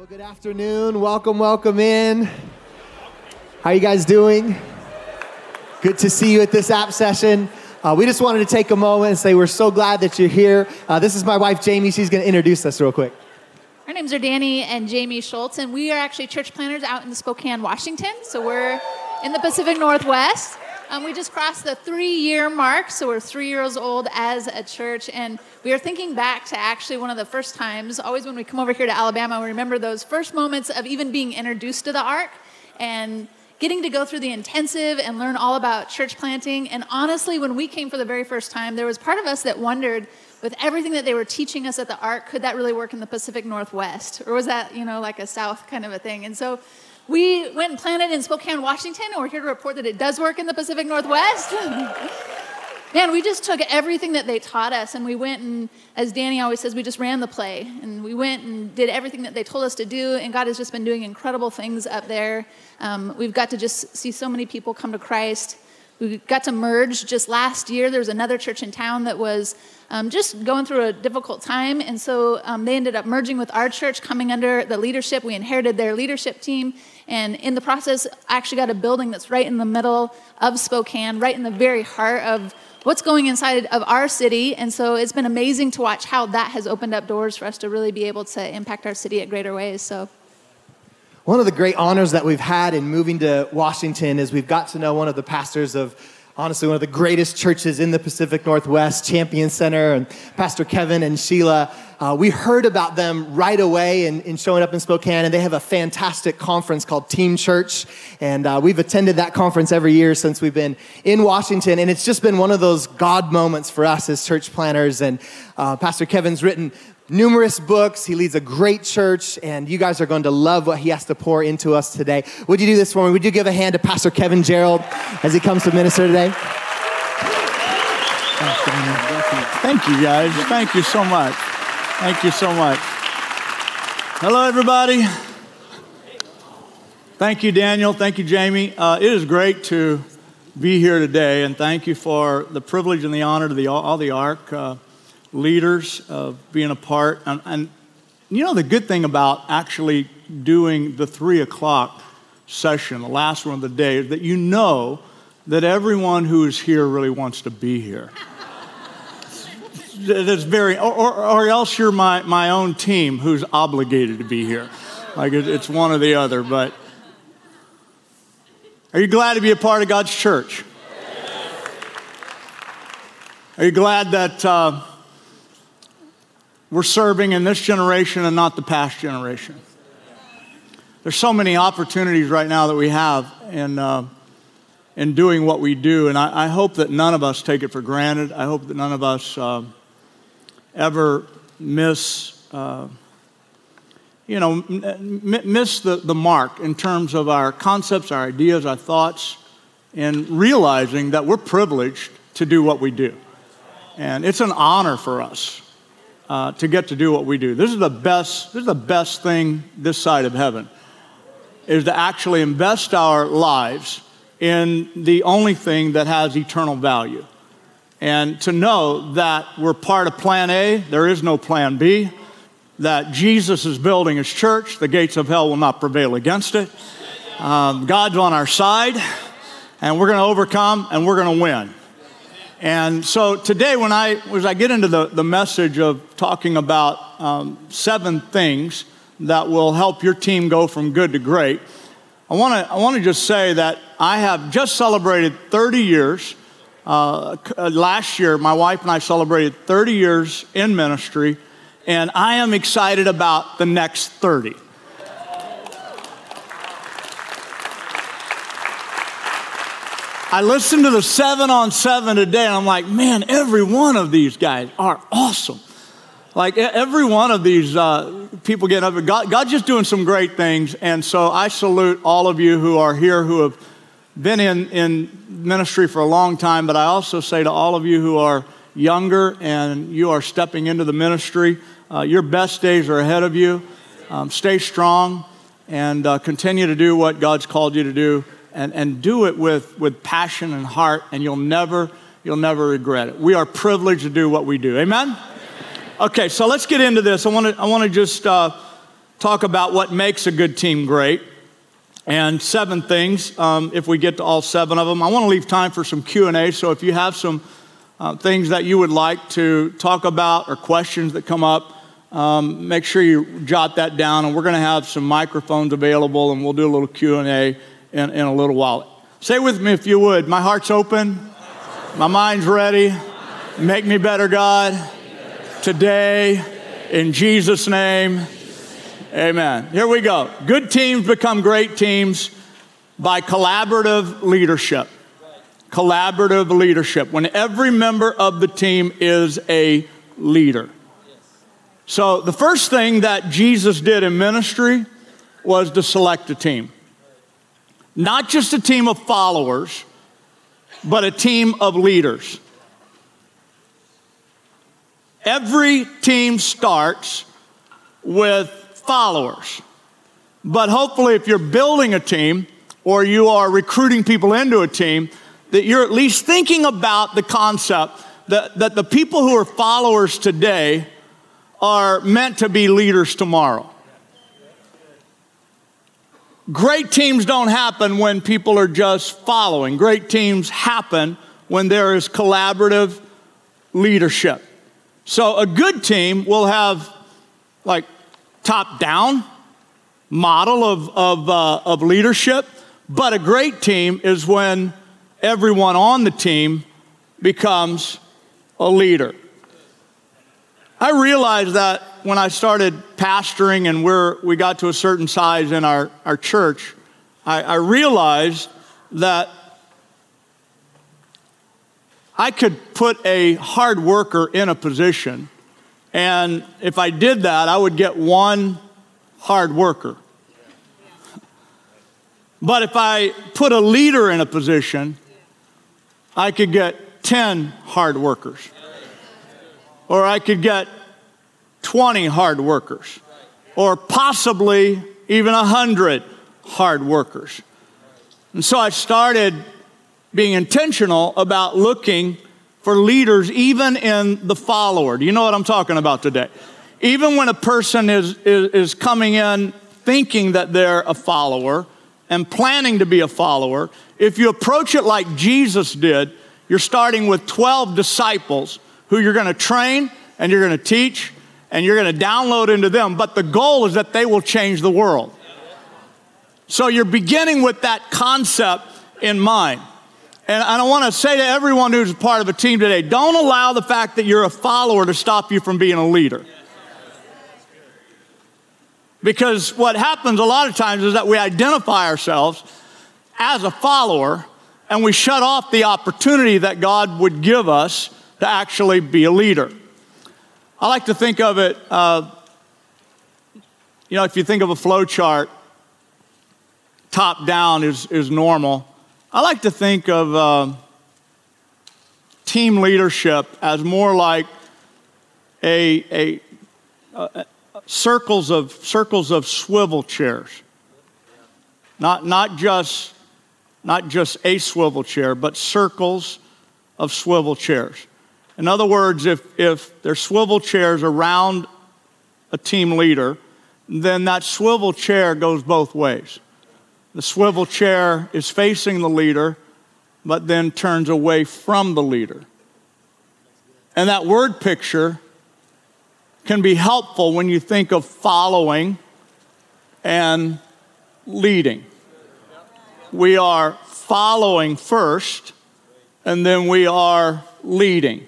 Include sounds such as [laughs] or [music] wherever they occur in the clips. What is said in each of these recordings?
Well, good afternoon. Welcome, welcome in. How are you guys doing? Good to see you at this app session. Uh, we just wanted to take a moment and say we're so glad that you're here. Uh, this is my wife, Jamie. She's going to introduce us real quick. Our names are Danny and Jamie Schultz, and we are actually church planners out in Spokane, Washington. So we're in the Pacific Northwest. Um, we just crossed the three year mark, so we're three years old as a church. And we are thinking back to actually one of the first times, always when we come over here to Alabama, we remember those first moments of even being introduced to the ARC and getting to go through the intensive and learn all about church planting. And honestly, when we came for the very first time, there was part of us that wondered, with everything that they were teaching us at the ARC, could that really work in the Pacific Northwest? Or was that, you know, like a South kind of a thing? And so we went and planted in Spokane, Washington, and we're here to report that it does work in the Pacific Northwest. [laughs] Man, we just took everything that they taught us and we went and, as Danny always says, we just ran the play. And we went and did everything that they told us to do, and God has just been doing incredible things up there. Um, we've got to just see so many people come to Christ. We got to merge just last year. There was another church in town that was um, just going through a difficult time. And so um, they ended up merging with our church, coming under the leadership. We inherited their leadership team. And in the process, I actually got a building that's right in the middle of Spokane, right in the very heart of what's going inside of our city. And so it's been amazing to watch how that has opened up doors for us to really be able to impact our city at greater ways. So. One of the great honors that we've had in moving to Washington is we've got to know one of the pastors of honestly one of the greatest churches in the Pacific Northwest, Champion Center, and Pastor Kevin and Sheila. Uh, we heard about them right away in, in, showing up in Spokane, and they have a fantastic conference called Team Church. And uh, we've attended that conference every year since we've been in Washington. And it's just been one of those God moments for us as church planners. And uh, Pastor Kevin's written numerous books. He leads a great church, and you guys are going to love what he has to pour into us today. Would you do this for me? Would you give a hand to Pastor Kevin Gerald as he comes to minister today? Thank you, guys. Thank you so much. Thank you so much. Hello, everybody. Thank you, Daniel. Thank you, Jamie. Uh, it is great to be here today, and thank you for the privilege and the honor to the, all the ARC. Uh, leaders of being a part. And, and you know, the good thing about actually doing the three o'clock session, the last one of the day, is that you know that everyone who is here really wants to be here. That's very, or, or, else you're my, my own team who's obligated to be here. Like it, it's one or the other. But are you glad to be a part of God's church? Are you glad that uh, we're serving in this generation and not the past generation. There's so many opportunities right now that we have in, uh, in doing what we do, and I, I, hope that none of us take it for granted. I hope that none of us uh, ever miss, uh, you know, miss the, the mark in terms of our concepts, our ideas, our thoughts, and realizing that we're privileged to do what we do. And it's an honor for us uh, to get to do what we do. This is the best. This is the best thing this side of heaven is to actually invest our lives in the only thing that has eternal value, and to know that we're part of Plan A. There is no Plan B. That Jesus is building His church. The gates of hell will not prevail against it. Um, God's on our side, and we're going to overcome, and we're going to win. And so today, when I as I get into the, the message of talking about um, seven things that will help your team go from good to great, I want to I want to just say that I have just celebrated 30 years. Uh, uh, last year, my wife and I celebrated 30 years in ministry, and I am excited about the next 30. I listened to the seven on seven today, and I'm like, man, every one of these guys are awesome. Like every one of these uh, people getting up, God, God's just doing some great things. And so I salute all of you who are here who have been in, in ministry for a long time, but I also say to all of you who are younger and you are stepping into the ministry, uh, your best days are ahead of you. Um, stay strong and uh, continue to do what God's called you to do and, and do it with, with passion and heart, and you'll never, you'll never regret it. We are privileged to do what we do. Amen? Okay, so let's get into this. I want to I wanna just uh, talk about what makes a good team great and seven things um, if we get to all seven of them i want to leave time for some q&a so if you have some uh, things that you would like to talk about or questions that come up um, make sure you jot that down and we're going to have some microphones available and we'll do a little q&a in, in a little while. Say with me if you would. My heart's open. My mind's ready. Make me better god. Today in jesus name amen. Here we go. Good teams become great teams by collaborative leadership. Collaborative leadership. When every member of the team is a leader. So, the first thing that Jesus did in ministry was to select a team. Not just a team of followers, but a team of leaders. Every team starts with followers. But hopefully, if you're building a team or you are recruiting people into a team, that you're at least thinking about the concept that, that the people who are followers today are meant to be leaders tomorrow. Great teams don't happen when people are just following. Great teams happen when there is collaborative leadership. So a good team will have like top down model of, of, uh, of leadership, but a great team is when everyone on the team becomes a leader. I realized that when I started pastoring and we got to a certain size in our, our church, I, I realized that I could put a hard worker in a position, and if I did that, I would get one hard worker. But if I put a leader in a position, I could get 10 hard workers or I could get 20 hard workers, or possibly even 100 hard workers. And so I started being intentional about looking for leaders, even in the follower. Do you know what I'm talking about today? Even when a person is, is, is coming in thinking that they're a follower and planning to be a follower, if you approach it like Jesus did, you're starting with 12 disciples who you're going to train and you're going to teach and you're going to download into them. But the goal is that they will change the world. So you're beginning with that concept in mind. And I want to say to everyone who's part of a team today don't allow the fact that you're a follower to stop you from being a leader. Because what happens a lot of times is that we identify ourselves as a follower and we shut off the opportunity that God would give us to actually be a leader. I like to think of it, uh, you know, if you think of a flow chart, top down is, is normal. I like to think of uh, team leadership as more like a, a, a, circles of circles of swivel chairs. Not, not, just, not just a swivel chair, but circles of swivel chairs. In other words, if, if there's swivel chairs around a team leader, then that swivel chair goes both ways. The swivel chair is facing the leader, but then turns away from the leader. And that word picture can be helpful when you think of following and leading. We are following first, and then we are leading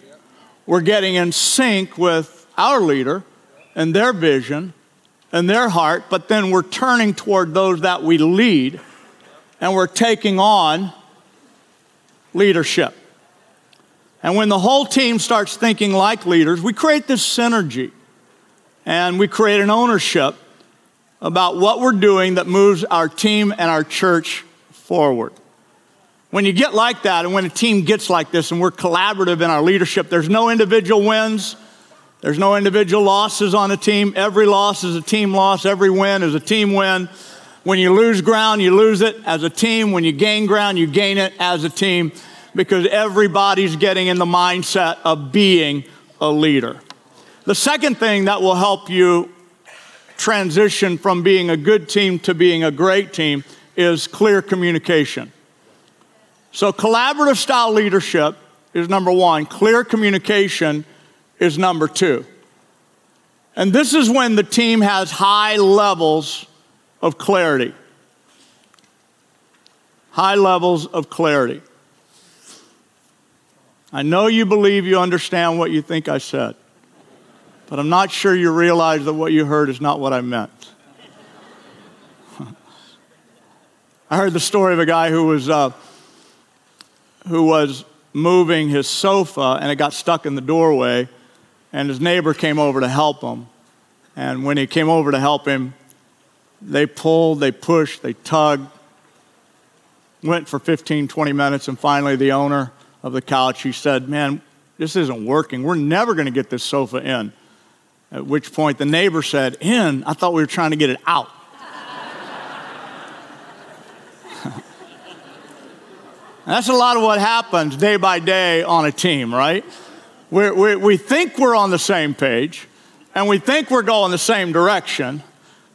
we're getting in sync with our leader and their vision and their heart, but then we're turning toward those that we lead and we're taking on leadership. And when the whole team starts thinking like leaders, we create this synergy and we create an ownership about what we're doing that moves our team and our church forward. When you get like that, and when a team gets like this, and we're collaborative in our leadership, there's no individual wins, there's no individual losses on a team. Every loss is a team loss, every win is a team win. When you lose ground, you lose it as a team. When you gain ground, you gain it as a team because everybody's getting in the mindset of being a leader. The second thing that will help you transition from being a good team to being a great team is clear communication. So, collaborative style leadership is number one, clear communication is number two. And this is when the team has high levels of clarity. High levels of clarity. I know you believe you understand what you think I said, but I'm not sure you realize that what you heard is not what I meant. [laughs] I heard the story of a guy who was, uh, who was moving his sofa and it got stuck in the doorway, and his neighbor came over to help him. And when he came over to help him, they pulled, they pushed, they tugged, went for 15, 20 minutes, and finally the owner of the couch, he said, Man, this isn't working. We're never going to get this sofa in. At which point the neighbor said, In? I thought we were trying to get it out. That's a lot of what happens day by day on a team, right? we we we think we're on the same page and we think we're going the same direction.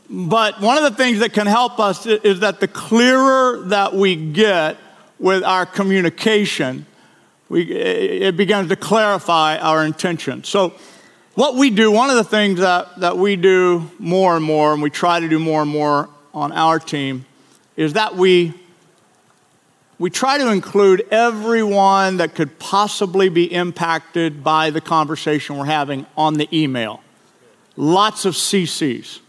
But one of the things that can help us is that the clearer that we get with our communication, we, it begins to clarify our intention. So, what we do, one of the things that, that we do more and more, and we try to do more and more on our team, is that we, we try to include everyone that could possibly be impacted by the conversation we're having on the email. Lots of CCs.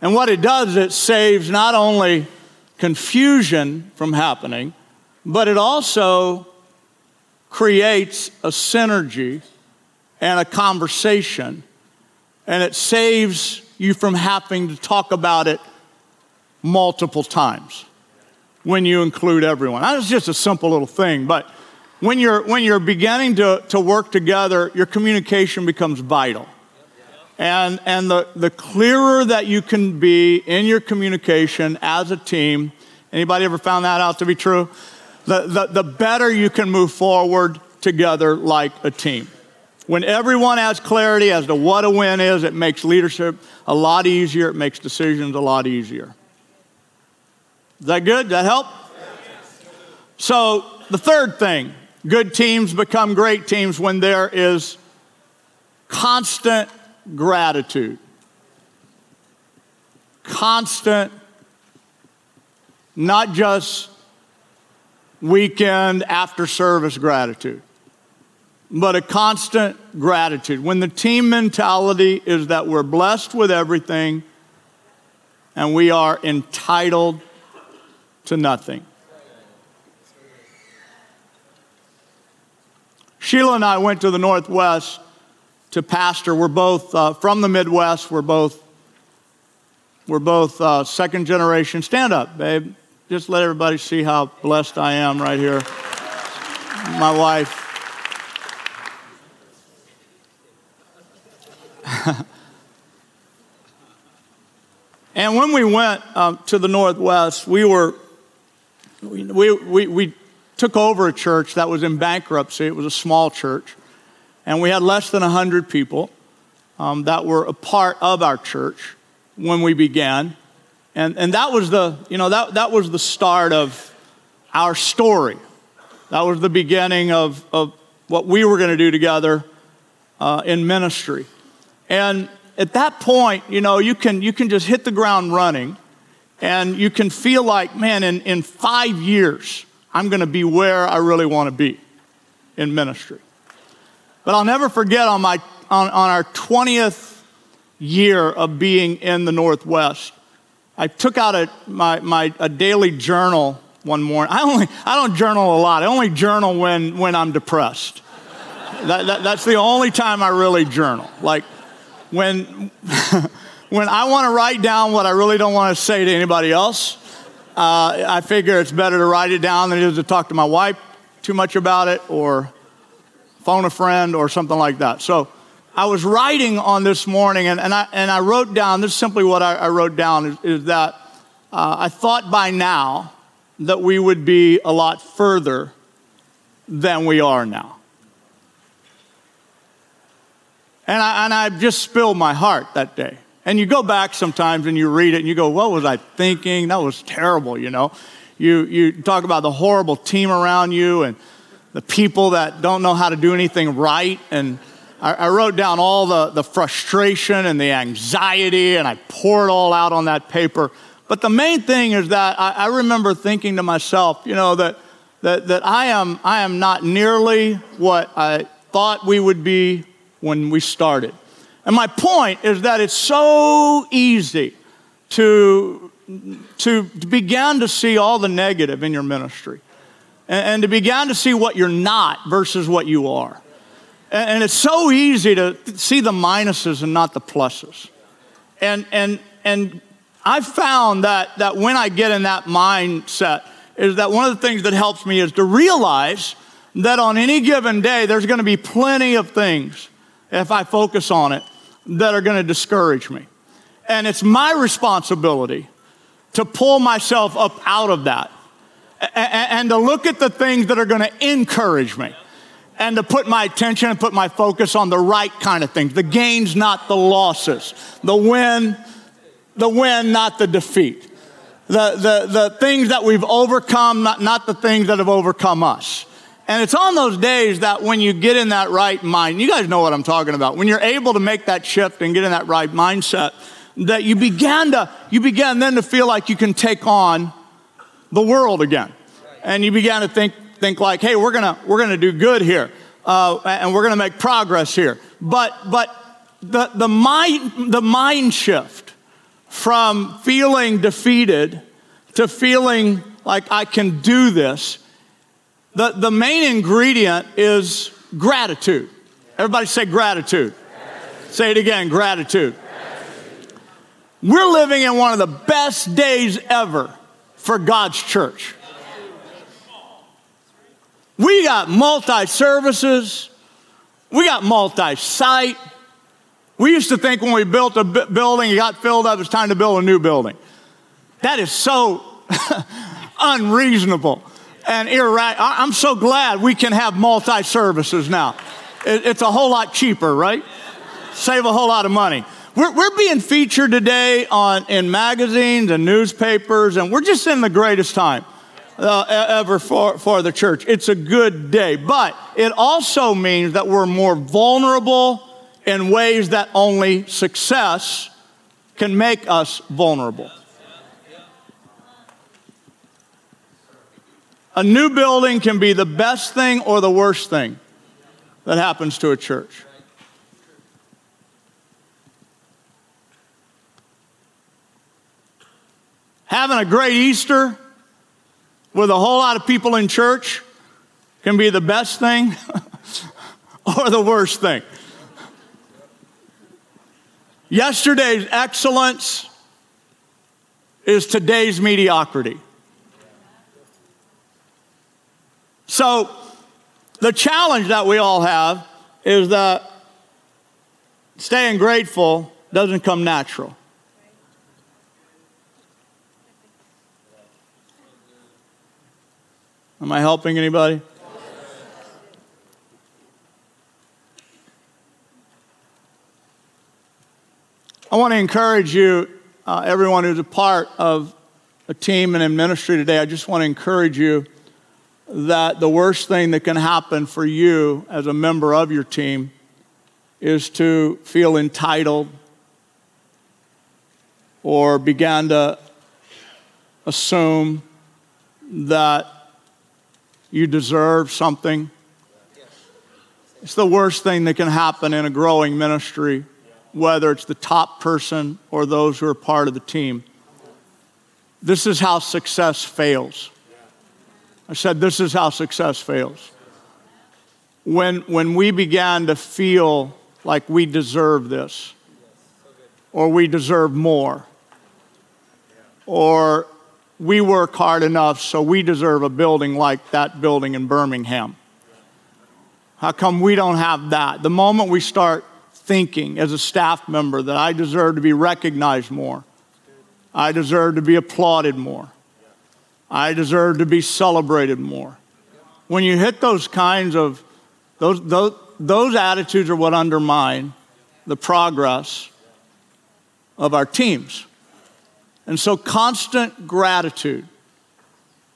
And what it does, it saves not only confusion from happening, but it also creates a synergy and a conversation, and it saves you from having to talk about it multiple times when you include everyone. That's just a simple little thing, but when you're, when you're beginning to, to work together, your communication becomes vital. And, and the, the clearer that you can be in your communication as a team, anybody ever found that out to be true? the, the, the better you can move forward together like a team. When everyone has clarity as to what a win is, it makes leadership a lot easier, it makes decisions a lot easier. Is that good? Does that help? So, the third thing good teams become great teams when there is constant gratitude. Constant, not just weekend after service gratitude, but a constant gratitude. When the team mentality is that we're blessed with everything and we are entitled to nothing. Sheila and I went to the Northwest to pastor. We're both uh, from the Midwest. We're both we're both uh, second generation. Stand up, babe just let everybody see how blessed I am right here. My wife. [laughs] and when we went um, to the Northwest, we were, we, we, we took over a church that was in bankruptcy. It was a small church. And we had less than 100 people um, that were a part of our church when we began. And, and that was the, you know, that, that was the start of our story. That was the beginning of, of what we were going to do together uh, in ministry. And at that point, you know, you can, you can just hit the ground running and you can feel like, man, in, in five years, I'm going to be where I really want to be in ministry. But I'll never forget on, my, on, on our 20th year of being in the Northwest, I took out a, my, my, a daily journal one morning. I, only, I don't journal a lot. I only journal when, when I'm depressed. that, that, that's the only time I really journal. Like when, [laughs] when I want to write down what I really don't want to say to anybody else, uh, I figure it's better to write it down than it is to talk to my wife too much about it or phone a friend or something like that. So I was writing on this morning, and, and, I, and I wrote down this is simply what I, I wrote down is, is that uh, I thought by now that we would be a lot further than we are now. And I, and I just spilled my heart that day. And you go back sometimes and you read it and you go, what was I thinking? That was terrible, you know. You, you talk about the horrible team around you and the people that don't know how to do anything right. And I, I wrote down all the, the frustration and the anxiety and I poured it all out on that paper. But the main thing is that I, I remember thinking to myself, you know, that, that, that I, am, I am not nearly what I thought we would be when we started. And my point is that it's so easy to, to begin to see all the negative in your ministry and, and to begin to see what you're not versus what you are. And, and it's so easy to see the minuses and not the pluses. And, and, and I've found that, that when I get in that mindset, is that one of the things that helps me is to realize that on any given day, there's going to be plenty of things if I focus on it, that are going to discourage me. And it's my responsibility to pull myself up out of that and to look at the things that are going to encourage me and to put my attention and put my focus on the right kind of things the gains, not the losses, the win, the win, not the defeat, the, the, the things that we've overcome, not, not the things that have overcome us. And it's on those days that when you get in that right mind, you guys know what I'm talking about. When you're able to make that shift and get in that right mindset, that you began to, you began then to feel like you can take on the world again. And you began to think, think like, hey, we're gonna, we're gonna do good here. Uh, and we're gonna make progress here. But, but the, the mind, the mind shift from feeling defeated to feeling like I can do this the, the main ingredient is gratitude. Everybody say gratitude. gratitude. Say it again gratitude. gratitude. We're living in one of the best days ever for God's church. We got multi services, we got multi site. We used to think when we built a b- building, it got filled up, it's time to build a new building. That is so [laughs] unreasonable and irrational. I'm so glad we can have multi services now. It's a whole lot cheaper, right? Save a whole lot of money. We're, we're being featured today on, in magazines and newspapers, and we're just in the greatest time uh, ever for, for the church. It's a good day, but it also means that we're more vulnerable in ways that only success can make us vulnerable. A new building can be the best thing or the worst thing that happens to a church. Having a great Easter with a whole lot of people in church can be the best thing [laughs] or the worst thing. Yesterday's excellence is today's mediocrity. So, the challenge that we all have is that staying grateful doesn't come natural. Am I helping anybody? I want to encourage you, uh, everyone who's a part of a team and in ministry today, I just want to encourage you that the worst thing that can happen for you as a member of your team is to feel entitled or begin to assume that you deserve something. It's the worst thing that can happen in a growing ministry, whether it's the top person or those who are part of the team. This is how success fails. I said, This is how success fails. When, when we began to feel like we deserve this, or we deserve more, or we work hard enough so we deserve a building like that building in Birmingham. How come we don't have that? The moment we start thinking as a staff member that I deserve to be recognized more, I deserve to be applauded more, I deserve to be celebrated more. When you hit those kinds of, those, those, those attitudes are what undermine the progress of our teams. And so, constant gratitude,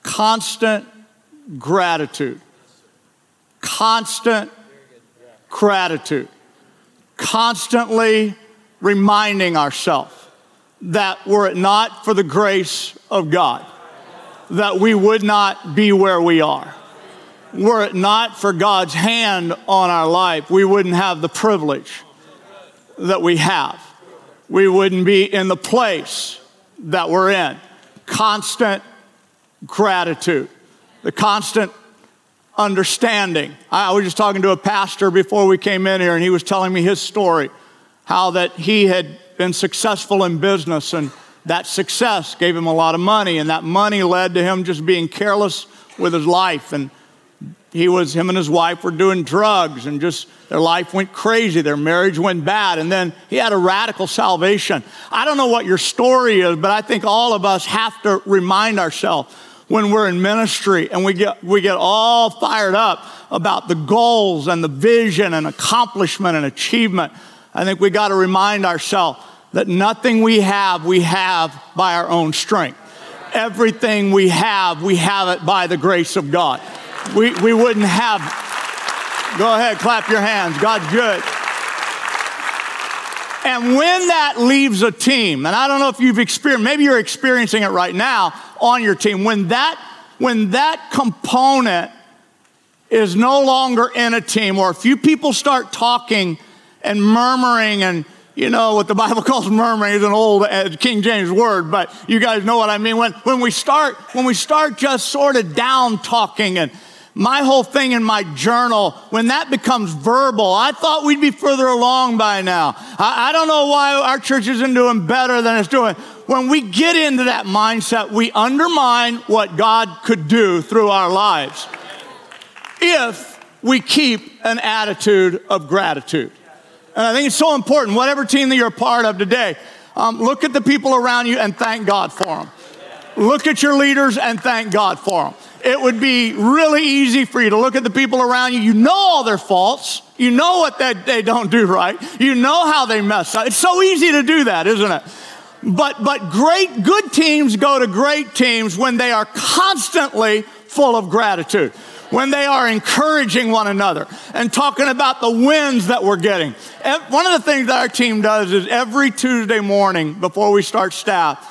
constant gratitude, constant gratitude, constantly reminding ourselves that were it not for the grace of God, that we would not be where we are. Were it not for God's hand on our life, we wouldn't have the privilege that we have. We wouldn't be in the place that we're in. Constant gratitude, the constant understanding. I was just talking to a pastor before we came in here, and he was telling me his story how that he had been successful in business and that success gave him a lot of money and that money led to him just being careless with his life. And he was him and his wife were doing drugs and just their life went crazy. Their marriage went bad. And then he had a radical salvation. I don't know what your story is but i think all of us have to remind ourselves when we're in ministry and we get we get all fired up about the goals and the vision and accomplishment and achievement. I think we got to remind ourselves that nothing we have, we have by our own strength. Everything we have, we have it by the grace of God. We, we wouldn't have, go ahead, clap your hands. God's good. And when that leaves a team, and I don't know if you've experienced, maybe you're experiencing it right now on your team, when that, when that component is no longer in a team, or a few people start talking and murmuring and you know what the Bible [laughs] calls murmuring is an old uh, King James word, but you guys know what I mean. When, when we start, when we start just sort of down talking and my whole thing in my journal, when that becomes verbal, I thought we'd be further along by now. I, I don't know why our church isn't doing better than it's doing. When we get into that mindset, we undermine what God could do through our lives if we keep an attitude of gratitude. And I think it's so important, whatever team that you're a part of today, um, look at the people around you and thank God for them. Look at your leaders and thank God for them. It would be really easy for you to look at the people around you. You know all their faults. You know what they, they don't do right. You know how they mess up. It's so easy to do that, isn't it? But, but great, good teams go to great teams when they are constantly full of gratitude when they are encouraging one another and talking about the wins that we're getting. One of the things that our team does is every Tuesday morning before we start staff,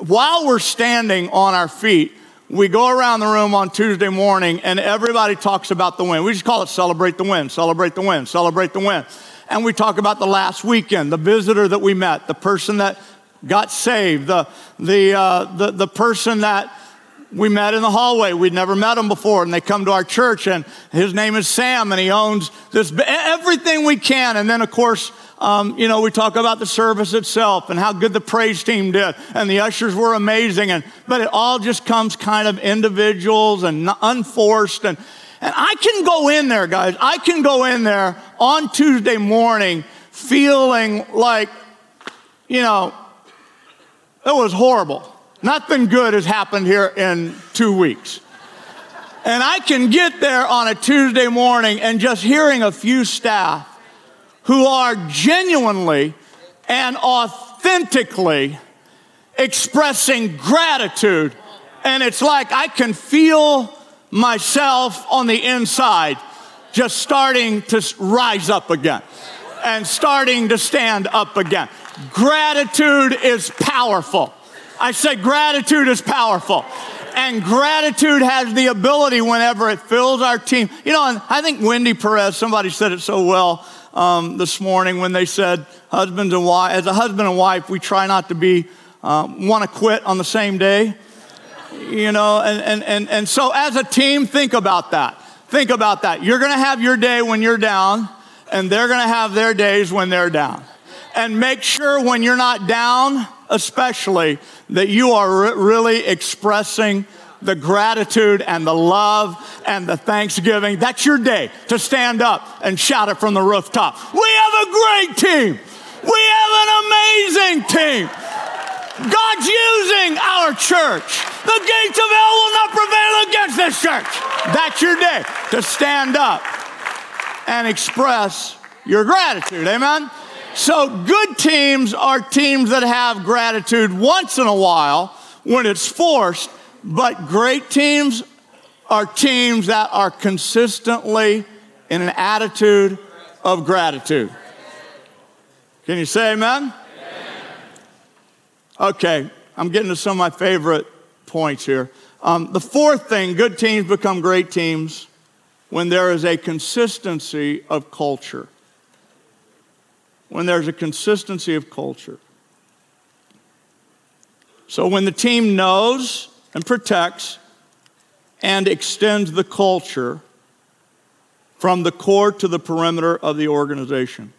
while we're standing on our feet, we go around the room on Tuesday morning and everybody talks about the win. We just call it celebrate the win, celebrate the win, celebrate the win. And we talk about the last weekend, the visitor that we met, the person that got saved, the, the, uh, the, the person that we met in the hallway. We'd never met him before, and they come to our church, and his name is Sam, and he owns this everything we can. And then, of course, um, you know, we talk about the service itself and how good the praise team did, and the ushers were amazing. And but it all just comes kind of individuals and unforced. And and I can go in there, guys. I can go in there on Tuesday morning feeling like, you know, it was horrible. Nothing good has happened here in two weeks. And I can get there on a Tuesday morning and just hearing a few staff who are genuinely and authentically expressing gratitude. And it's like I can feel myself on the inside just starting to rise up again and starting to stand up again. Gratitude is powerful. I said gratitude is powerful. And gratitude has the ability whenever it fills our team. You know, and I think Wendy Perez, somebody said it so well um, this morning when they said, husbands and wife, as a husband and wife, we try not to be, um, want to quit on the same day. You know, and, and, and, and so as a team, think about that. Think about that. You're going to have your day when you're down, and they're going to have their days when they're down. And make sure when you're not down, especially, that you are re- really expressing the gratitude and the love and the thanksgiving. That's your day to stand up and shout it from the rooftop. We have a great team. We have an amazing team. God's using our church. The gates of hell will not prevail against this church. That's your day to stand up and express your gratitude. Amen? So, good teams are teams that have gratitude once in a while when it's forced, but great teams are teams that are consistently in an attitude of gratitude. Can you say amen? Okay, I'm getting to some of my favorite points here. Um, the fourth thing good teams become great teams when there is a consistency of culture. When there's a consistency of culture. So when the team knows and protects and extends the culture from the core to the perimeter of the organization.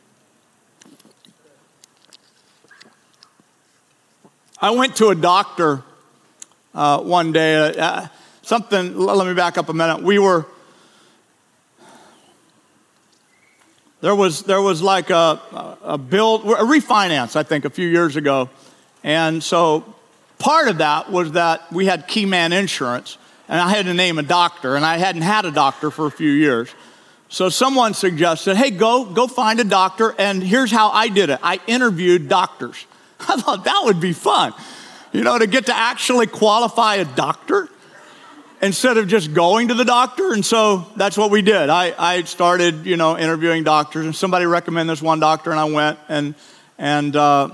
I went to a doctor uh, one day. Uh, something, let me back up a minute. We were, there was, there was like a, a build, a refinance, I think, a few years ago. And so part of that was that we had key man insurance, and I had to name a doctor, and I hadn't had a doctor for a few years. So someone suggested, hey, go, go find a doctor, and here's how I did it. I interviewed doctors. [laughs] I thought that would be fun, you know, to get to actually qualify a doctor instead of just going to the doctor. And so that's what we did. I, I started, you know, interviewing doctors, and somebody recommended this one doctor, and I went, and, and uh,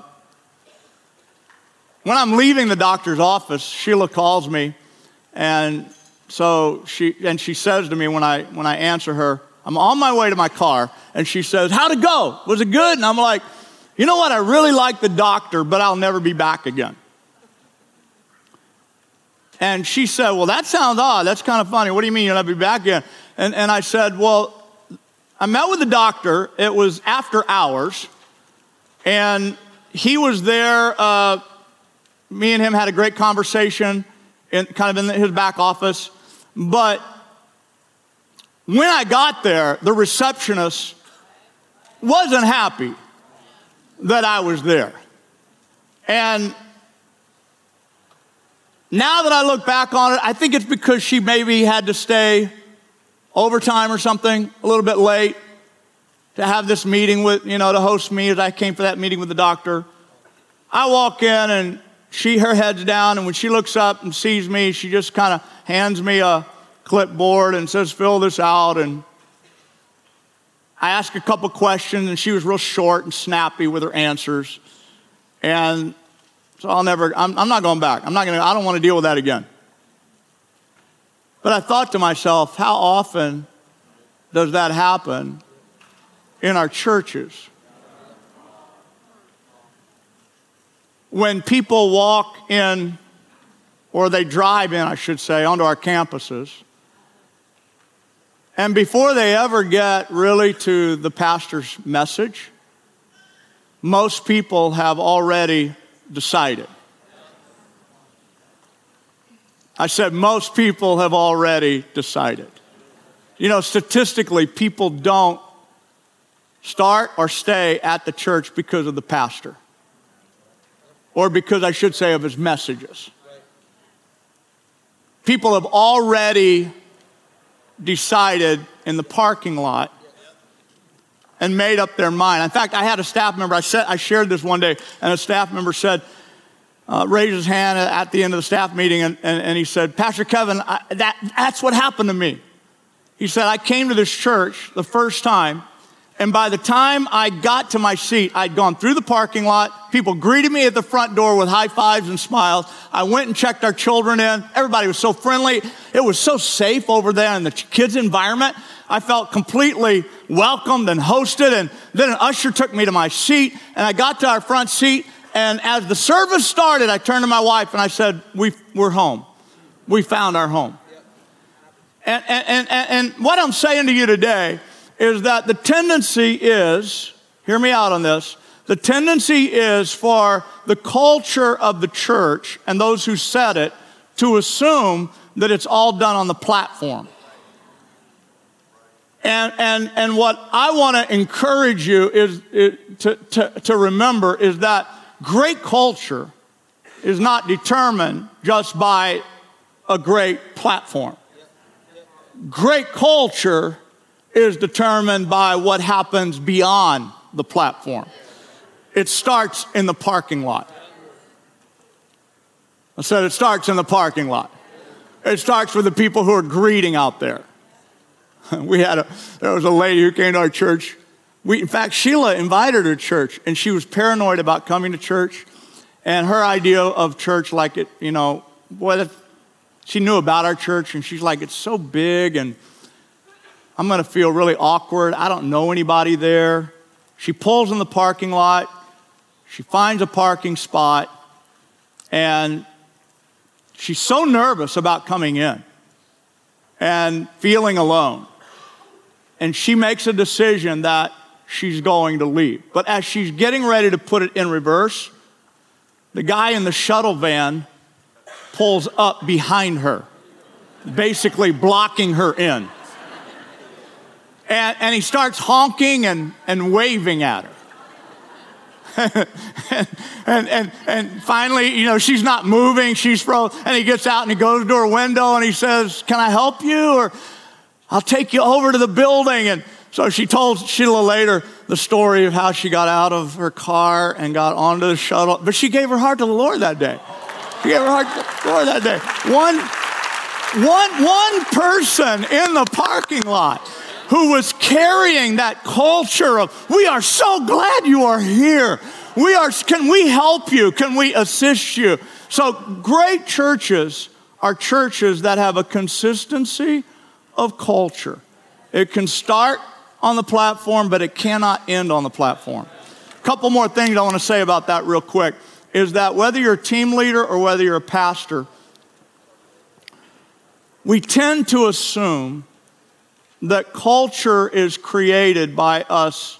when I'm leaving the doctor's office, Sheila calls me, and so she, and she says to me when I, when I answer her, I'm on my way to my car, and she says, How'd it go? Was it good? And I'm like, You know what? I really like the doctor, but I'll never be back again. And she said, Well, that sounds odd. That's kind of funny. What do you mean you'll never be back again? And, and I said, Well, I met with the doctor. It was after hours, and he was there. Uh, me and him had a great conversation, in, kind of in his back office. But when I got there, the receptionist wasn't happy that I was there. And now that I look back on it, I think it's because she maybe had to stay overtime or something, a little bit late, to have this meeting with, you know, to host me as I came for that meeting with the doctor. I walk in and she, her head's down, and when she looks up and sees me, she just kind of hands me a clipboard and says, fill this out. And I asked a couple questions, and she was real short and snappy with her answers. And so I'll never, I'm, I'm not going back. I'm not going to, I don't want to deal with that again. But I thought to myself, how often does that happen in our churches? When people walk in, or they drive in, I should say, onto our campuses, and before they ever get really to the pastor's message, most people have already decided. I said, most people have already decided. You know, statistically, people don't start or stay at the church because of the pastor, or because I should say of his messages. People have already decided in the parking lot and made up their mind. In fact, I had a staff member, I, said, I shared this one day, and a staff member said, uh, raised his hand at the end of the staff meeting, and, and, and he said, Pastor Kevin, I, that, that's what happened to me. He said, I came to this church the first time, and by the time I got to my seat, I'd gone through the parking lot. People greeted me at the front door with high fives and smiles. I went and checked our children in. Everybody was so friendly. It was so safe over there in the kids' environment. I felt completely welcomed and hosted. And then an usher took me to my seat, and I got to our front seat. And as the service started, I turned to my wife and I said, we, We're home. We found our home. And, and, and, and what I'm saying to you today is that the tendency is, hear me out on this, the tendency is for the culture of the church and those who said it to assume that it's all done on the platform. And, and, and what I want to encourage you is, is to, to, to remember is that great culture is not determined just by a great platform. Great culture is determined by what happens beyond the platform. it starts in the parking lot. I said it starts in the parking lot. It starts with the people who are greeting out there. [laughs] We had a, there was a lady who came to our church. We, in fact, Sheila invited her to church, and she was paranoid about coming to church. And her idea of church, like it, you know, boy, she knew about our church, and she's like, it's so big, and I'm going to feel really awkward. I don't know anybody there. She pulls in the parking lot. She finds a parking spot, and she's so nervous about coming in and feeling alone. And she makes a decision that she's going to leave. But as she's getting ready to put it in reverse, the guy in the shuttle van pulls up behind her, basically blocking her in. And, and he starts honking and, and waving at her. [laughs] and, and, and, and, finally, you know, she's not moving. She's frozen. And he gets out and he goes to her window and he says, Can I help you? Or I'll take you over to the building. And so she told Sheila later the story of how she got out of her car and got onto the shuttle. But she gave her heart to the Lord that day. She gave her heart to the Lord that day. One, one, one person in the parking lot who was carrying that culture of, we are so glad you are here. We are, can we help you? Can we assist you? So great churches are churches that have a consistency of culture. It can start on the platform, but it cannot end on the platform. A couple more things I want to say about that real quick is that whether you're a team leader or whether you're a pastor, we tend to assume that culture is created by us,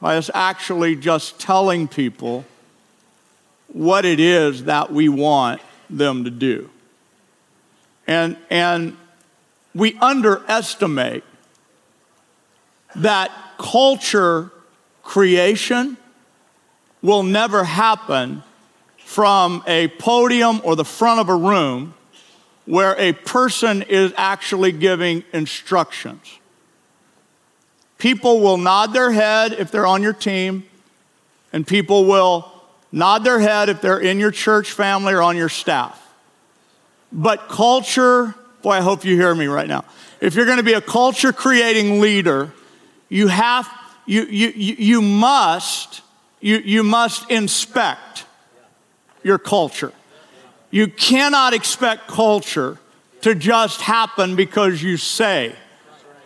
by us actually just telling people what it is that we want them to do. And, and we underestimate that culture creation will never happen from a podium or the front of a room where a person is actually giving instructions. People will nod their head if they're on your team, and people will nod their head if they're in your church family or on your staff. But culture, boy, I hope you hear me right now. If you're going to be a culture creating leader, you have, you, you, you must, you, you must inspect your culture. You cannot expect culture to just happen because you say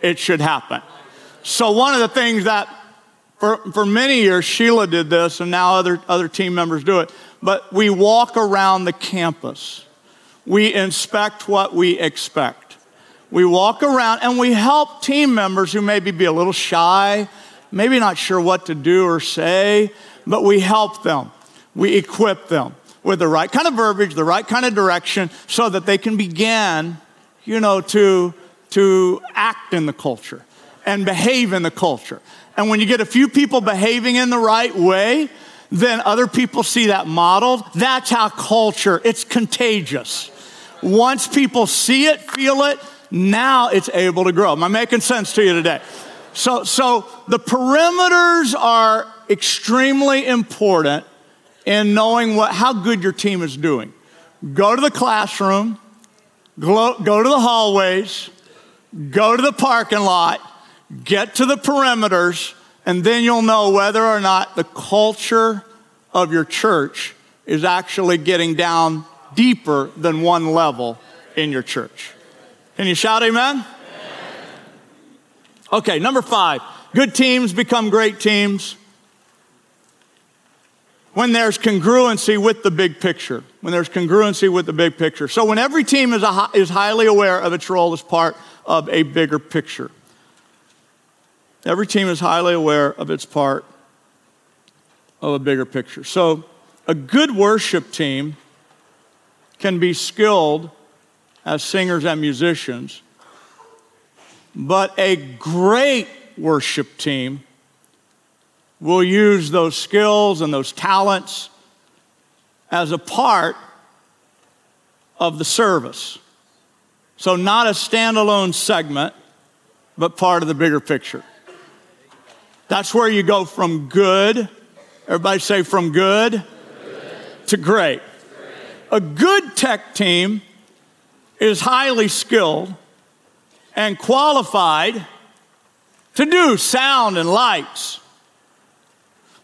it should happen. So, one of the things that for, for many years, Sheila did this, and now other, other team members do it, but we walk around the campus. We inspect what we expect. We walk around and we help team members who maybe be a little shy, maybe not sure what to do or say, but we help them. We equip them with the right kind of verbiage, the right kind of direction, so that they can begin, you know, to, to act in the culture and behave in the culture. And when you get a few people behaving in the right way, then other people see that modeled. That's how culture, it's contagious. Once people see it, feel it, now it's able to grow. Am I making sense to you today? So, so the perimeters are extremely important in knowing what, how good your team is doing. Go to the classroom, go, go to the hallways, go to the parking lot, get to the perimeters, and then you'll know whether or not the culture of your church is actually getting down deeper than one level in your church. Can you shout amen? amen? Okay, number five good teams become great teams when there's congruency with the big picture. When there's congruency with the big picture. So when every team is, a, is highly aware of its role as part of a bigger picture. Every team is highly aware of its part of a bigger picture. So a good worship team can be skilled as singers and musicians, but a great worship team will use those skills and those talents as a part of the service. So, not a standalone segment, but part of the bigger picture. That's where you go from good Everybody say from good, to great. A good tech team is highly skilled and qualified to do sound and lights.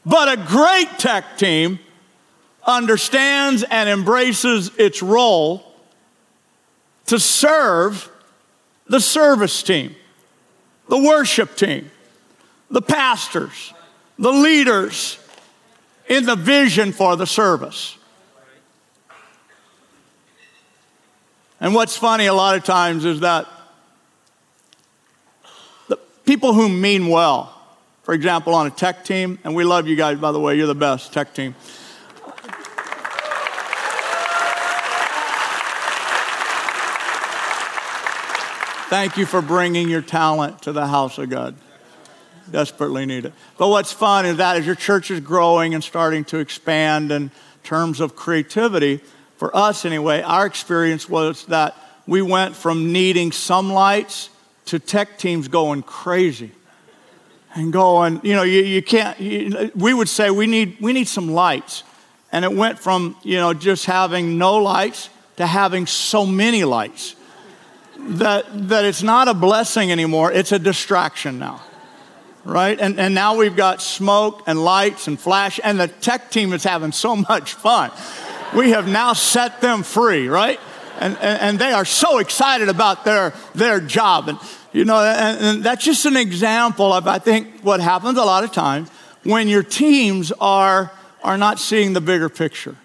But a great tech team understands and embraces its role to serve the service team, the worship team, the pastors, the leaders in the vision for the service. And what's funny a lot of times is that the people who mean well, for example, on a tech team, and we love you guys, by the way, you're the best tech team. Thank you for bringing your talent to the house of God. Desperately need it. But what's fun is that as your church is growing and starting to expand in terms of creativity, for us anyway, our experience was that we went from needing some lights to tech teams going crazy and going, you know, you, you can't, you, we would say we need, we need some lights. And it went from, you know, just having no lights to having so many lights that, that it's not a blessing anymore, it's a distraction now. Right? And, and now we've got smoke and lights and flash, and the tech team is having so [laughs] much fun. We have now set them free, right? And, and, and they are so excited about their, their job. And, you know, and, and that's just an example of, I think, what happens a lot of times when your teams are, are not seeing the bigger picture.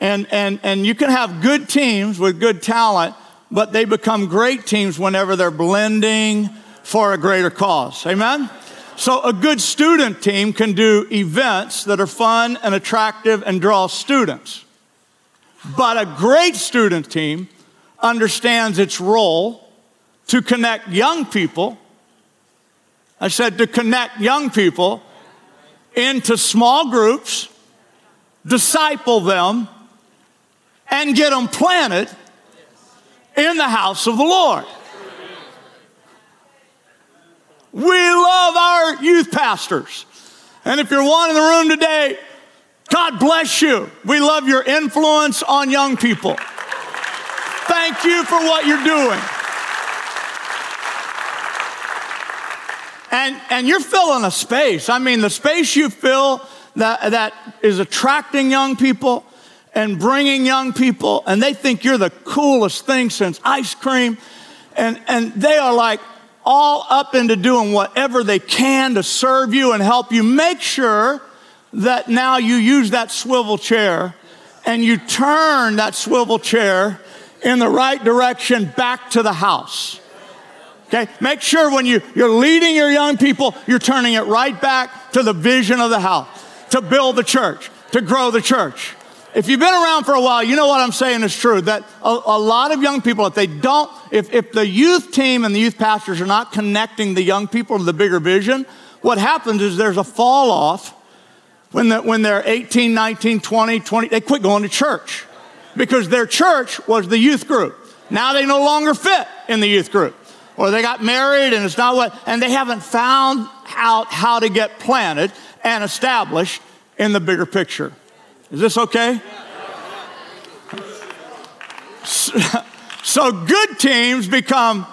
And, and, and you can have good teams with good talent, but they become great teams whenever they're blending for a greater cause. Amen? So, a good student team can do events that are fun and attractive and draw students. But a great student team understands its role to connect young people. I said to connect young people into small groups, disciple them, and get them planted in the house of the Lord. We our youth pastors. And if you're one in the room today, God bless you. We love your influence on young people. Thank you for what you're doing. And, and you're filling a space. I mean, the space you fill that, that is attracting young people and bringing young people, and they think you're the coolest thing since ice cream. And, and they are like all up into doing whatever they can to serve you and help you. Make sure that now you use that swivel chair and you turn that swivel chair in the right direction back to the house. Okay? Make sure when you, you're leading your young people, you're turning it right back to the vision of the house, to build the church, to grow the church. If you've been around for a while, you know what I'm saying is true. That a, a, lot of young people, if they don't, if, if the youth team and the youth pastors are not connecting the young people to the bigger vision, what happens is there's a fall off when, the, when they're 18, 19, 20, 20, they quit going to church because their church was the youth group. Now they no longer fit in the youth group. Or they got married and it's not what, and they haven't found out how to get planted and established in the bigger picture. Is this okay? [laughs] So good teams become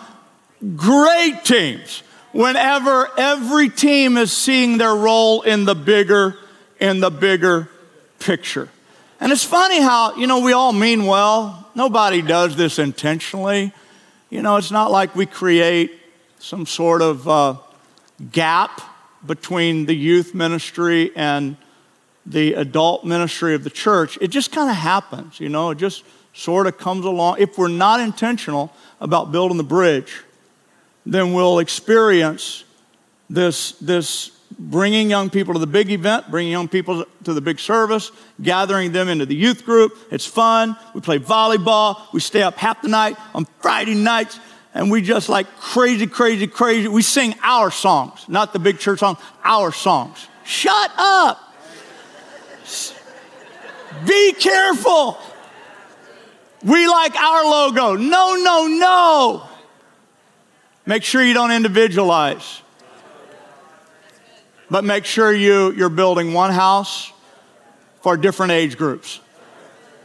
great teams whenever every team is seeing their role in the bigger in the bigger picture. And it's funny how, you know, we all mean well. Nobody does this intentionally. You know, it's not like we create some sort of uh, gap between the youth ministry and the adult ministry of the church, it just kind of happens, you know, it just sort of comes along. If we're not intentional about building the bridge, then we'll experience this, this bringing young people to the big event, bringing young people to the big service, gathering them into the youth group. It's fun. We play volleyball. We stay up half the night on Friday nights, and we just like crazy, crazy, crazy. We sing our songs, not the big church song, our songs. Shut up. Be careful. We like our logo. No, no, no. Make sure you don't individualize. But make sure you, you're building one house for different age groups.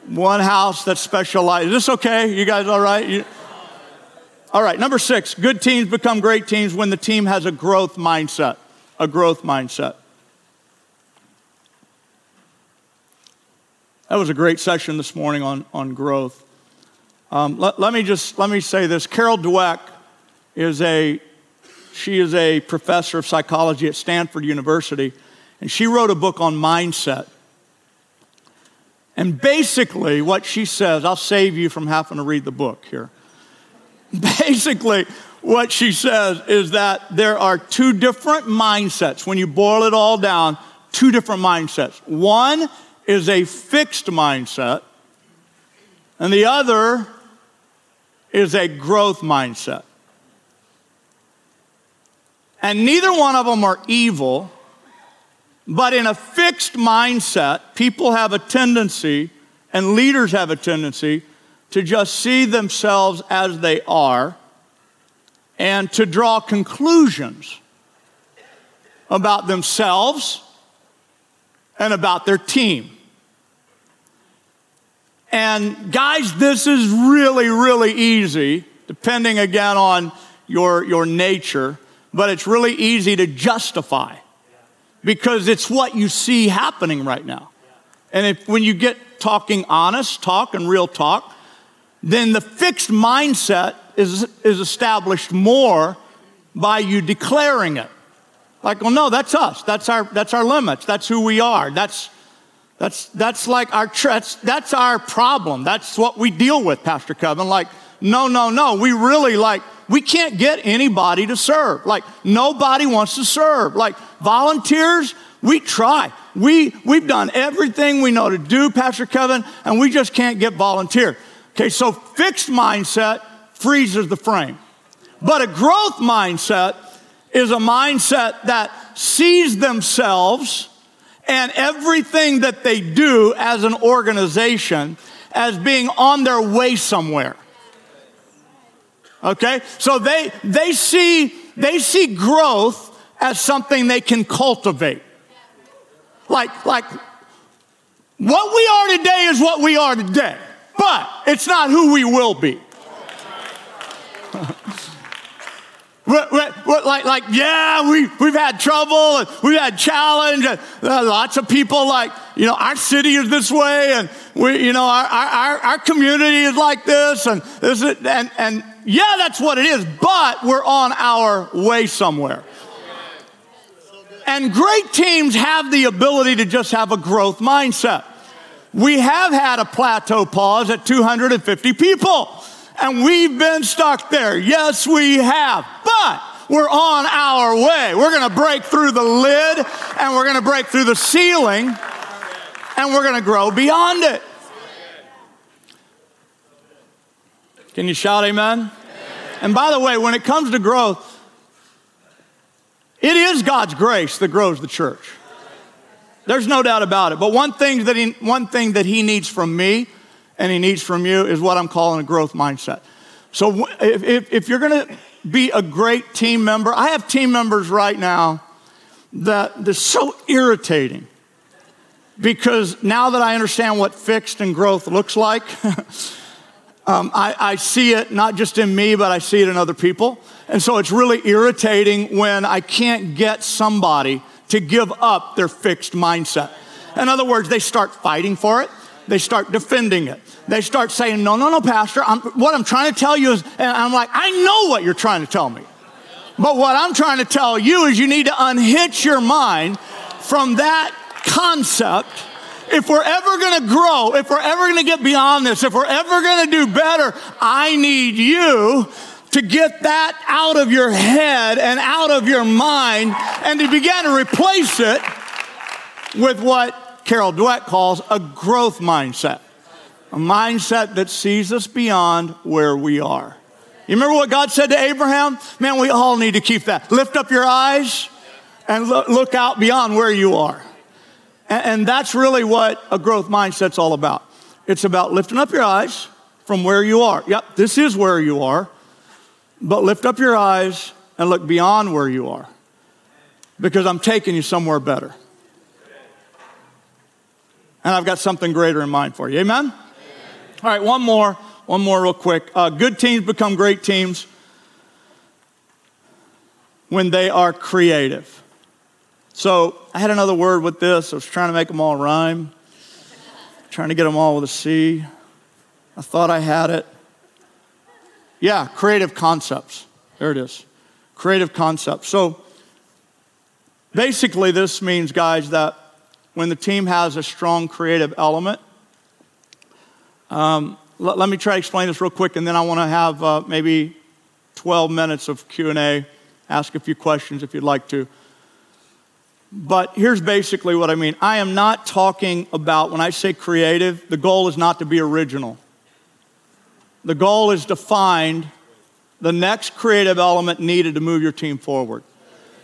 One house that specializes. Is this okay? You guys all right? You, all right, number six good teams become great teams when the team has a growth mindset. A growth mindset. That was a great session this morning on, on growth. Um, let, let, me just let me say this. Carol Dweck is a she is a professor of psychology at Stanford University, and she wrote a book on mindset. And basically, what she says, I'll save you from having to read the book here. [laughs] Basically, what she says is that there are two different mindsets. When you boil it all down, two different mindsets. One is a fixed mindset, and the other is a growth mindset. And neither one of them are evil, but in a fixed mindset, people have a tendency, and leaders have a tendency, to just see themselves as they are and to draw conclusions about themselves and about their team. And guys, this is really, really easy, depending again on your, your nature, but it's really easy to justify because it's what you see happening right now. And if when you get talking honest talk and real talk, then the fixed mindset is, is established more by you declaring it. Like, well, no, that's us. That's our, that's our limits. That's who we are. That's, that's, that's like our, that's, that's our problem. That's what we deal with, Pastor Kevin. Like, no, no, no. We really like, we can't get anybody to serve. Like, nobody wants to serve. Like, volunteers, we try. We, we've done everything we know to do, Pastor Kevin, and we just can't get volunteers. Okay, so fixed mindset freezes the frame. But a growth mindset is a mindset that sees themselves and everything that they do as an organization as being on their way somewhere. Okay? So they they see they see growth as something they can cultivate. Like like what we are today is what we are today but it's not who we will be. [laughs] like, like, yeah, we, we've had trouble and we've had challenge and uh, lots of people like, you know, our city is this way and we, you know, our, our, our community is like this and this is, and, and yeah, that's what it is, but we're on our way somewhere. And great teams have the ability to just have a growth mindset. We have had a plateau pause at 250 people, and we've been stuck there. Yes, we have, but we're on our way. We're gonna break through the lid, and we're gonna break through the ceiling, and we're gonna grow beyond it. Can you shout amen? amen? And by the way, when it comes to growth, it is God's grace that grows the church. There's no doubt about it. But one thing that he, one thing that he needs from me and he needs from you is what I'm calling a growth mindset. So if, if, if you're going to be a great team member, I have team members right now that they're so irritating because now that I understand what fixed and growth looks like, [laughs] um, I, I see it not just in me, but I see it in other people. And so it's really irritating when I can't get somebody to give up their fixed mindset. In other words, they start fighting for it, they start defending it. They start saying, No, no, no, Pastor, I'm, what I'm trying to tell you is, and I'm like, I know what you're trying to tell me. But what I'm trying to tell you is you need to unhitch your mind from that concept. If we're ever gonna grow, if we're ever gonna get beyond this, if we're ever gonna do better, I need you to get that out of your head and out of your mind and to begin to replace it with what Carol Dweck calls a growth mindset. A mindset that sees us beyond where we are. You remember what God said to Abraham? Man, we all need to keep that. Lift up your eyes and look out beyond where you are. And that's really what a growth mindset's all about. It's about lifting up your eyes from where you are. Yep, this is where you are. But lift up your eyes and look beyond where you are because I'm taking you somewhere better. And I've got something greater in mind for you. Amen? All right, one more. One more, real quick. Uh, good teams become great teams when they are creative. So I had another word with this. I was trying to make them all rhyme, trying to get them all with a C. I thought I had it. Yeah, creative concepts. There it is. Creative concepts. So basically, this means, guys, that when the team has a strong creative element, um, let, let, me try to explain this real quick, and then I want to have uh, maybe 12 minutes of Q&A. Ask a few questions if you'd like to. But here's basically what I mean. I am not talking about, when I say creative, the goal is not to be original. The goal is to find the next creative element needed to move your team forward.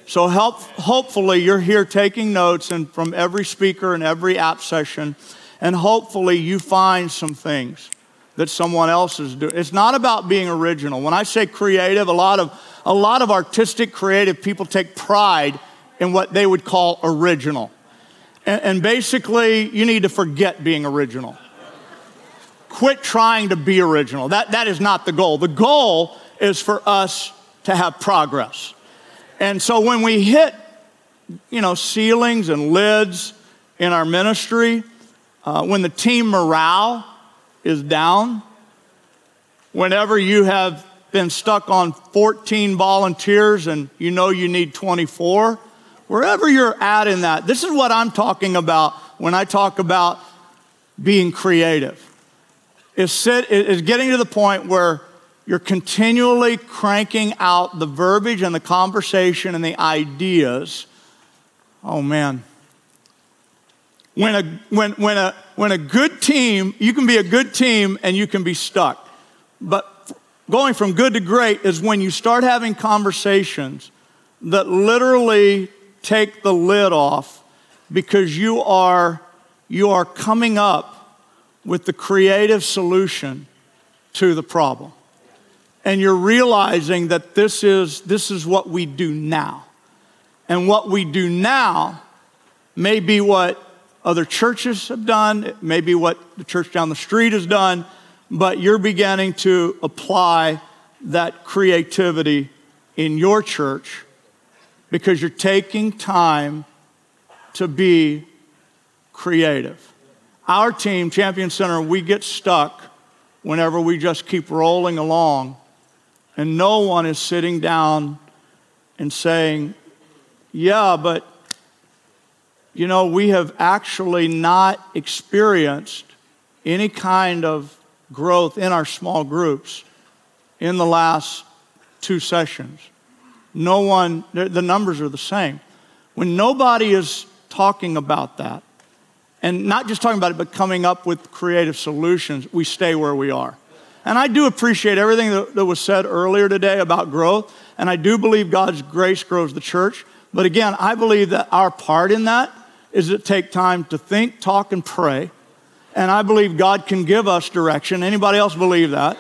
So help, hopefully you're here taking notes and from every speaker and every app session, and hopefully you find some things that someone else is doing. It's not about being original. When I say creative, a lot of a lot of artistic creative people take pride in what they would call original. And, and basically, you need to forget being original. Quit trying to be original. That, that is not the goal. The goal is for us to have progress. And so when we hit, you know, ceilings and lids in our ministry, uh, when the team morale is down, whenever you have been stuck on 14 volunteers and you know you need 24, wherever you're at in that, this is what I'm talking about when I talk about being creative. Is, getting to the point where you're continually cranking out the verbiage and the conversation and the ideas. Oh man. When a, when, when, a, when a good team, you can be a good team and you can be stuck. But going from good to great is when you start having conversations that literally take the lid off because you are, you are coming up with the creative solution to the problem. And you're realizing that this is, this is what we do now. And what we do now may be what other churches have done, it may be what the church down the street has done, but you're beginning to apply that creativity in your church because you're taking time to be creative. Our team, Champion Center, we get stuck whenever we just keep rolling along and no one is sitting down and saying, Yeah, but you know, we have actually not experienced any kind of growth in our small groups in the last two sessions. No one, the numbers are the same. When nobody is talking about that, and not just talking about it, but coming up with creative solutions, we stay where we are. And I do appreciate everything that, that was said earlier today about growth, and I do believe God's grace grows the church. But again, I believe that our part in that is to take time to think, talk, and pray and I believe God can give us direction. Anybody else believe that?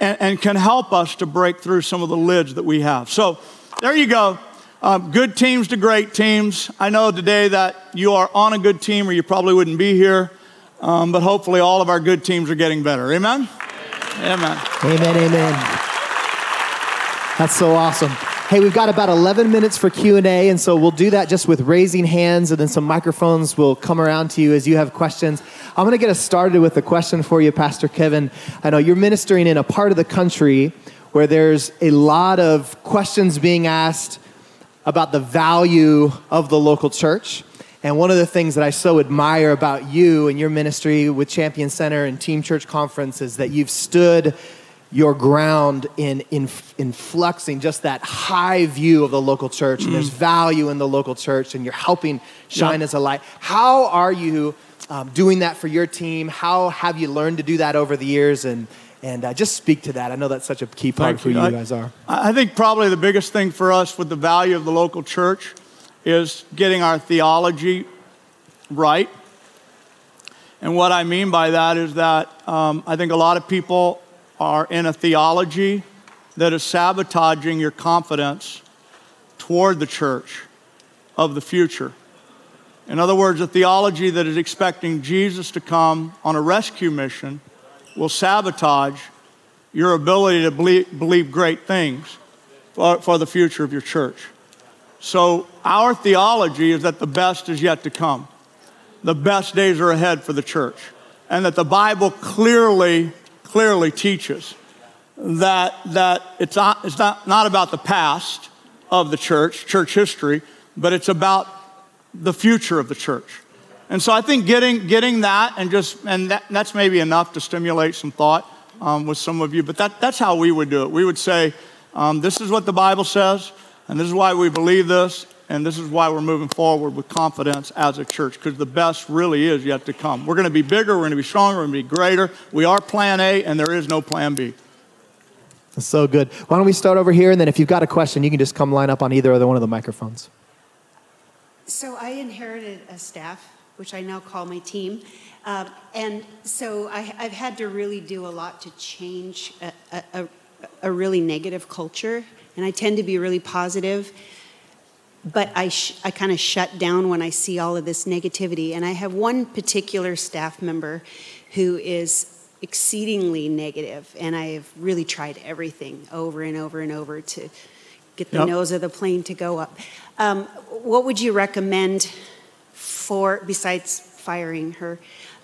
And, and can help us to break through some of the lids that we have. So there you go. Um, good teams to great teams. I know today that you are on a good team or you probably wouldn't be here, um, but hopefully all of our good teams are getting better. Amen? Amen. Amen, amen. That's so awesome. Hey, we've got about 11 minutes for Q&A, and so we'll do that just with raising hands, and then some microphones will come around to you as you have questions. I'm going to get us started with a question for you, Pastor Kevin. I know you're ministering in a part of the country where there's a lot of questions being asked about the value of the local church. And one of the things that I so admire about you and your ministry with Champion Center and Team Church Conference is that you've stood your ground in, in, in fluxing just that high view of the local church. And there's mm. value in the local church, and you're helping shine yep. as a light. How are you um, doing that for your team? How have you learned to do that over the years? And, and uh, just speak to that. I know that's such a key part for you, you guys are. I think probably the biggest thing for us with the value of the local church is getting our theology right. And what I mean by that is that um, I think a lot of people are in a theology that is sabotaging your confidence toward the church of the future. In other words, a theology that is expecting Jesus to come on a rescue mission will sabotage your ability to believe, believe great things for, for the future of your church. So, our theology is that the best is yet to come. The best days are ahead for the church. And that the Bible clearly, clearly teaches that, that it's, not, it's not, not about the past of the church, church history, but it's about the future of the church. And so I think getting, getting that and just, and that, that's maybe enough to stimulate some thought um, with some of you, but that, that's how we would do it. We would say, um, this is what the Bible says, and this is why we believe this, and this is why we're moving forward with confidence as a church, because the best really is yet to come. We're going to be bigger, we're going to be stronger, we're going to be greater. We are plan A, and there is no plan B. That's so good. Why don't we start over here, and then if you've got a question, you can just come line up on either other one of the microphones. So I inherited a staff, which I now call my team. Uh, and so I, have had to really do a lot to change a, a, a, really negative culture. And I tend to be really positive, but I, sh- I kind of shut down when I see all of this negativity. And I have one particular staff member who is exceedingly negative, and I've really tried everything over and over and over to get the yep. nose of the plane to go up. Um, what would you recommend for, besides firing her,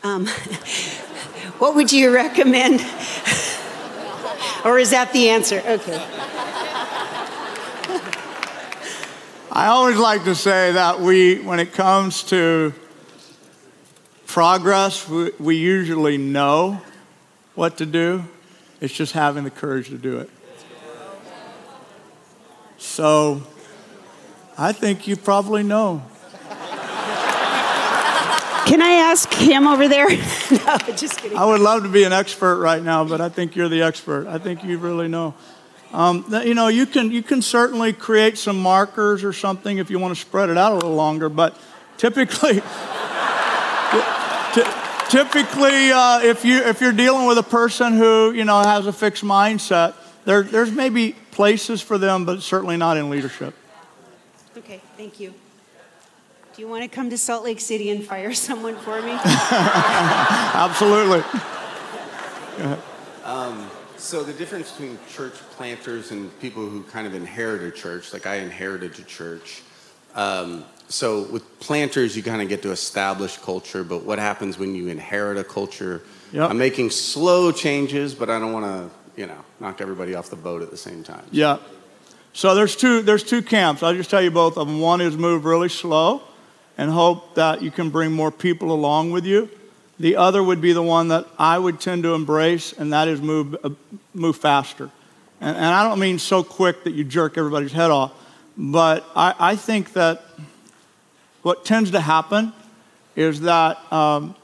um, [laughs] what would you recommend? [laughs] or is that the answer? Okay. I always like to say that we, when it comes to progress, we, we usually know what to do. It's just having the courage to do it. So I think you probably know. Can I ask him over there? [laughs] no, just kidding. I would love to be an expert right now, but I think you're the expert. I think you really know. Um, you know, you can, you can certainly create some markers or something if you want to spread it out a little longer, but typically, typically, uh, if you if you're dealing with a person who you know has a fixed mindset, there there's maybe places for them, but certainly not in leadership. Okay, thank you. Do you want to come to Salt Lake City and fire [laughs] someone for me? [laughs] Absolutely. Um, so the difference between church planters and people who kind of inherit a church, like I inherited a church. Um, so with planters, you kind of get to establish culture, but what happens when you inherit a culture? Yep. I'm making slow changes, but I don't want to, you know, knock everybody off the boat at the same time. Yeah. So there's two there's two camps. I'll just tell you both of them. One is move really slow and hope that you can bring more people along with you. The other would be the one that I would tend to embrace, and that is move, uh, move faster. And, and, I don't mean so quick that you jerk everybody's head off, but I, I think that what tends to happen is that um,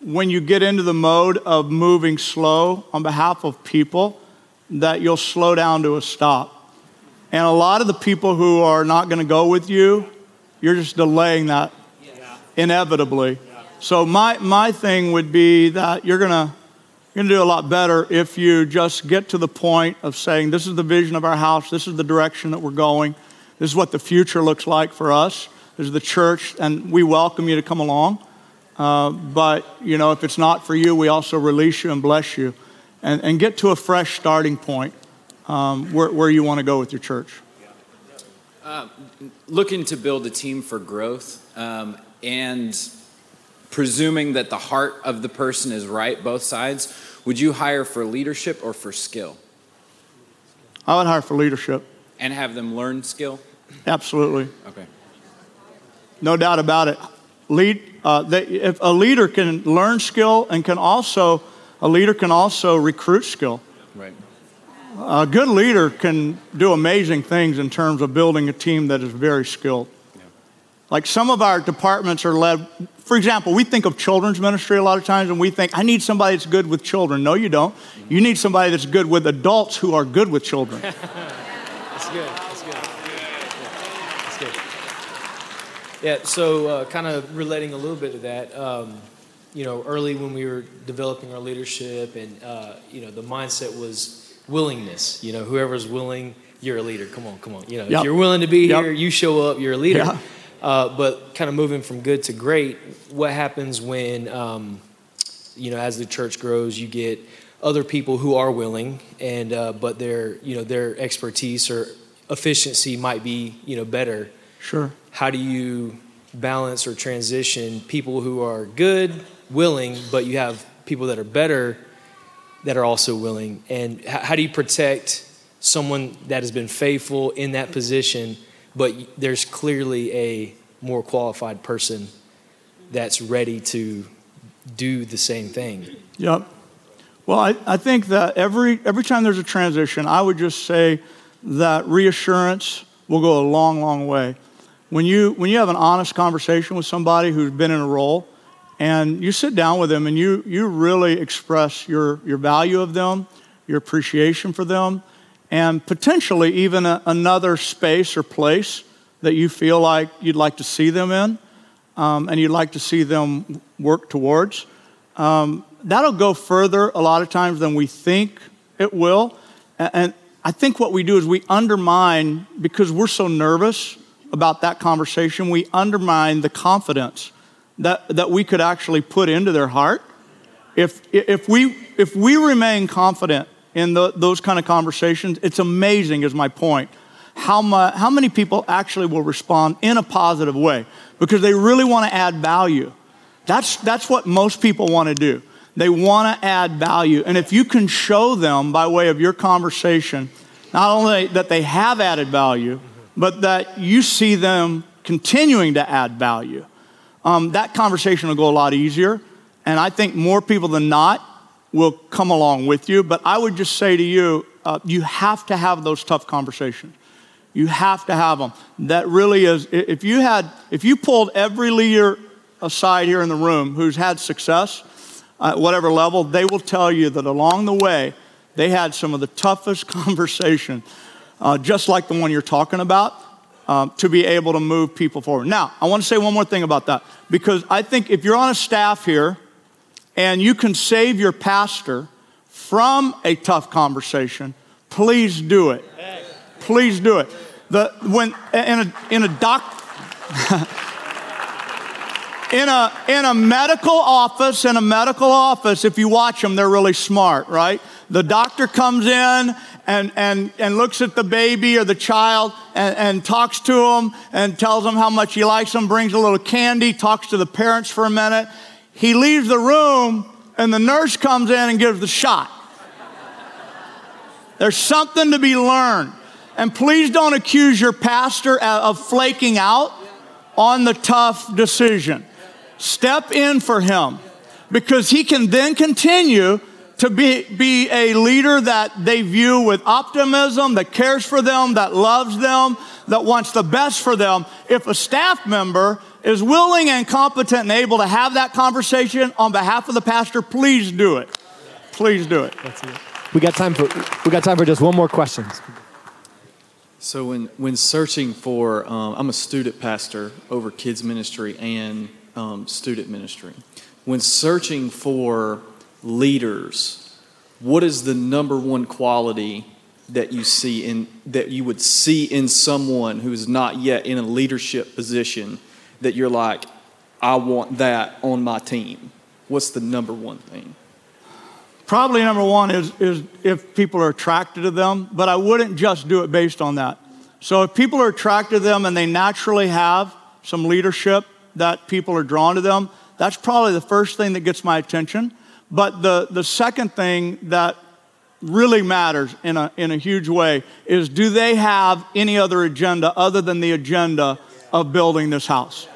when you get into the mode of moving slow on behalf of people, that you'll slow down to a stop. And a lot of the people who are not going to go with you, you're just delaying that inevitably. So my, my thing would be that you're going to you're going to do a lot better if you just get to the point of saying, This is the vision of our house, this is the direction that we're going, this is what the future looks like for us. There's the church, and we welcome you to come along. Uh, but, you know, if it's not for you, we also release you and bless you. And, and get to a fresh starting point um, where, where you want to go with your church. Uh, looking to build a team for growth um, and presuming that the heart of the person is right, both sides, would you hire for leadership or for skill? I would hire for leadership. And have them learn skill? Absolutely. Okay. No doubt about it. Lead, uh, they, if a leader can learn skill and can also, a leader can also recruit skill. Right. A good leader can do amazing things in terms of building a team that is very skilled. Yeah. Like some of our departments are led, for example, we think of children's ministry a lot of times and we think, I need somebody that's good with children. No, you don't. You need somebody that's good with adults who are good with children. [laughs] that's good. That's good. Yeah, so uh, kind of relating a little bit to that, um, you know, early when we were developing our leadership, and uh, you know, the mindset was willingness. You know, whoever's willing, you're a leader. Come on, come on. You know, yep. if you're willing to be yep. here, you show up. You're a leader. Yeah. Uh, but kind of moving from good to great, what happens when, um, you know, as the church grows, you get other people who are willing, and uh, but their, you know, their expertise or efficiency might be, you know, better. Sure. How do you balance or transition people who are good, willing, but you have people that are better that are also willing? And how do you protect someone that has been faithful in that position, but there's clearly a more qualified person that's ready to do the same thing? Yep. Well, I, I think that every, every time there's a transition, I would just say that reassurance will go a long, long way. When you, when you have an honest conversation with somebody who's been in a role and you sit down with them and you, you really express your, your value of them, your appreciation for them, and potentially even a, another space or place that you feel like you'd like to see them in um, and you'd like to see them work towards. Um, that'll go further a lot of times than we think it will. And I think what we do is we undermine, because we're so nervous about that conversation, we undermine the confidence that, that we could actually put into their heart. If, if, we, if we remain confident in the, those kind of conversations, it's amazing, is my point, how, my, how many people actually will respond in a positive way because they really want to add value. That's, that's what most people want to do. They want to add value. And if you can show them by way of your conversation, not only that they have added value, but that you see them continuing to add value, um, that conversation will go a lot easier. And I think more people than not will come along with you. But I would just say to you, uh, you have to have those tough conversations. You have to have them. That really is, if you had, if you pulled every leader aside here in the room who's had success at whatever level, they will tell you that along the way, they had some of the toughest [laughs] conversation, uh, just like the one you're talking about, um, to be able to move people forward. Now, I want to say one more thing about that, because I think if you're on a staff here and you can save your pastor from a tough conversation, please do it. Please do it. The, when, in a, in a doc, [laughs] in a, in a medical office, in a medical office, if you watch them, they're really smart, right? The doctor comes in and, and, and looks at the baby or the child and, and talks to them and tells them how much he likes them, brings a little candy, talks to the parents for a minute. He leaves the room and the nurse comes in and gives the shot. There's something to be learned. And please don't accuse your pastor of flaking out on the tough decision. Step in for him because he can then continue to be, be a leader that they view with optimism, that cares for them, that loves them, that wants the best for them. If a staff member is willing and competent and able to have that conversation on behalf of the pastor, please do it. Please do it. We got time for we got time for just one more question. So when when searching for, um, I'm a student pastor over kids ministry and um, student ministry. When searching for leaders, what is the number one quality that you see in that you would see in someone who is not yet in a leadership position that you're like, I want that on my team? What's the number one thing? Probably number one is, is if people are attracted to them, but I wouldn't just do it based on that. So if people are attracted to them and they naturally have some leadership that people are drawn to them, that's probably the first thing that gets my attention. But the, the second thing that really matters in a, in a huge way is do they have any other agenda other than the agenda of building this house?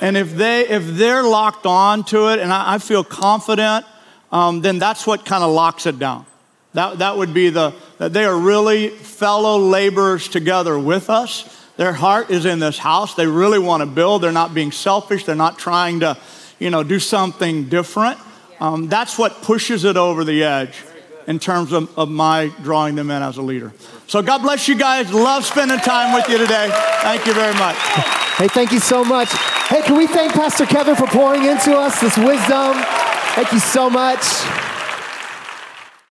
And if, they, if they're locked on to it, and I, I feel confident, um, then that's what kind of locks it down. That, that would be the, that they are really fellow laborers together with us. Their heart is in this house. They really want to build. They're not being selfish. They're not trying to, you know, do something different. Um, that's what pushes it over the edge in terms of, of my drawing them in as a leader. So God bless you guys. Love spending time with you today. Thank you very much. Hey, thank you so much. Hey, can we thank Pastor Kevin for pouring into us this wisdom? Thank you so much.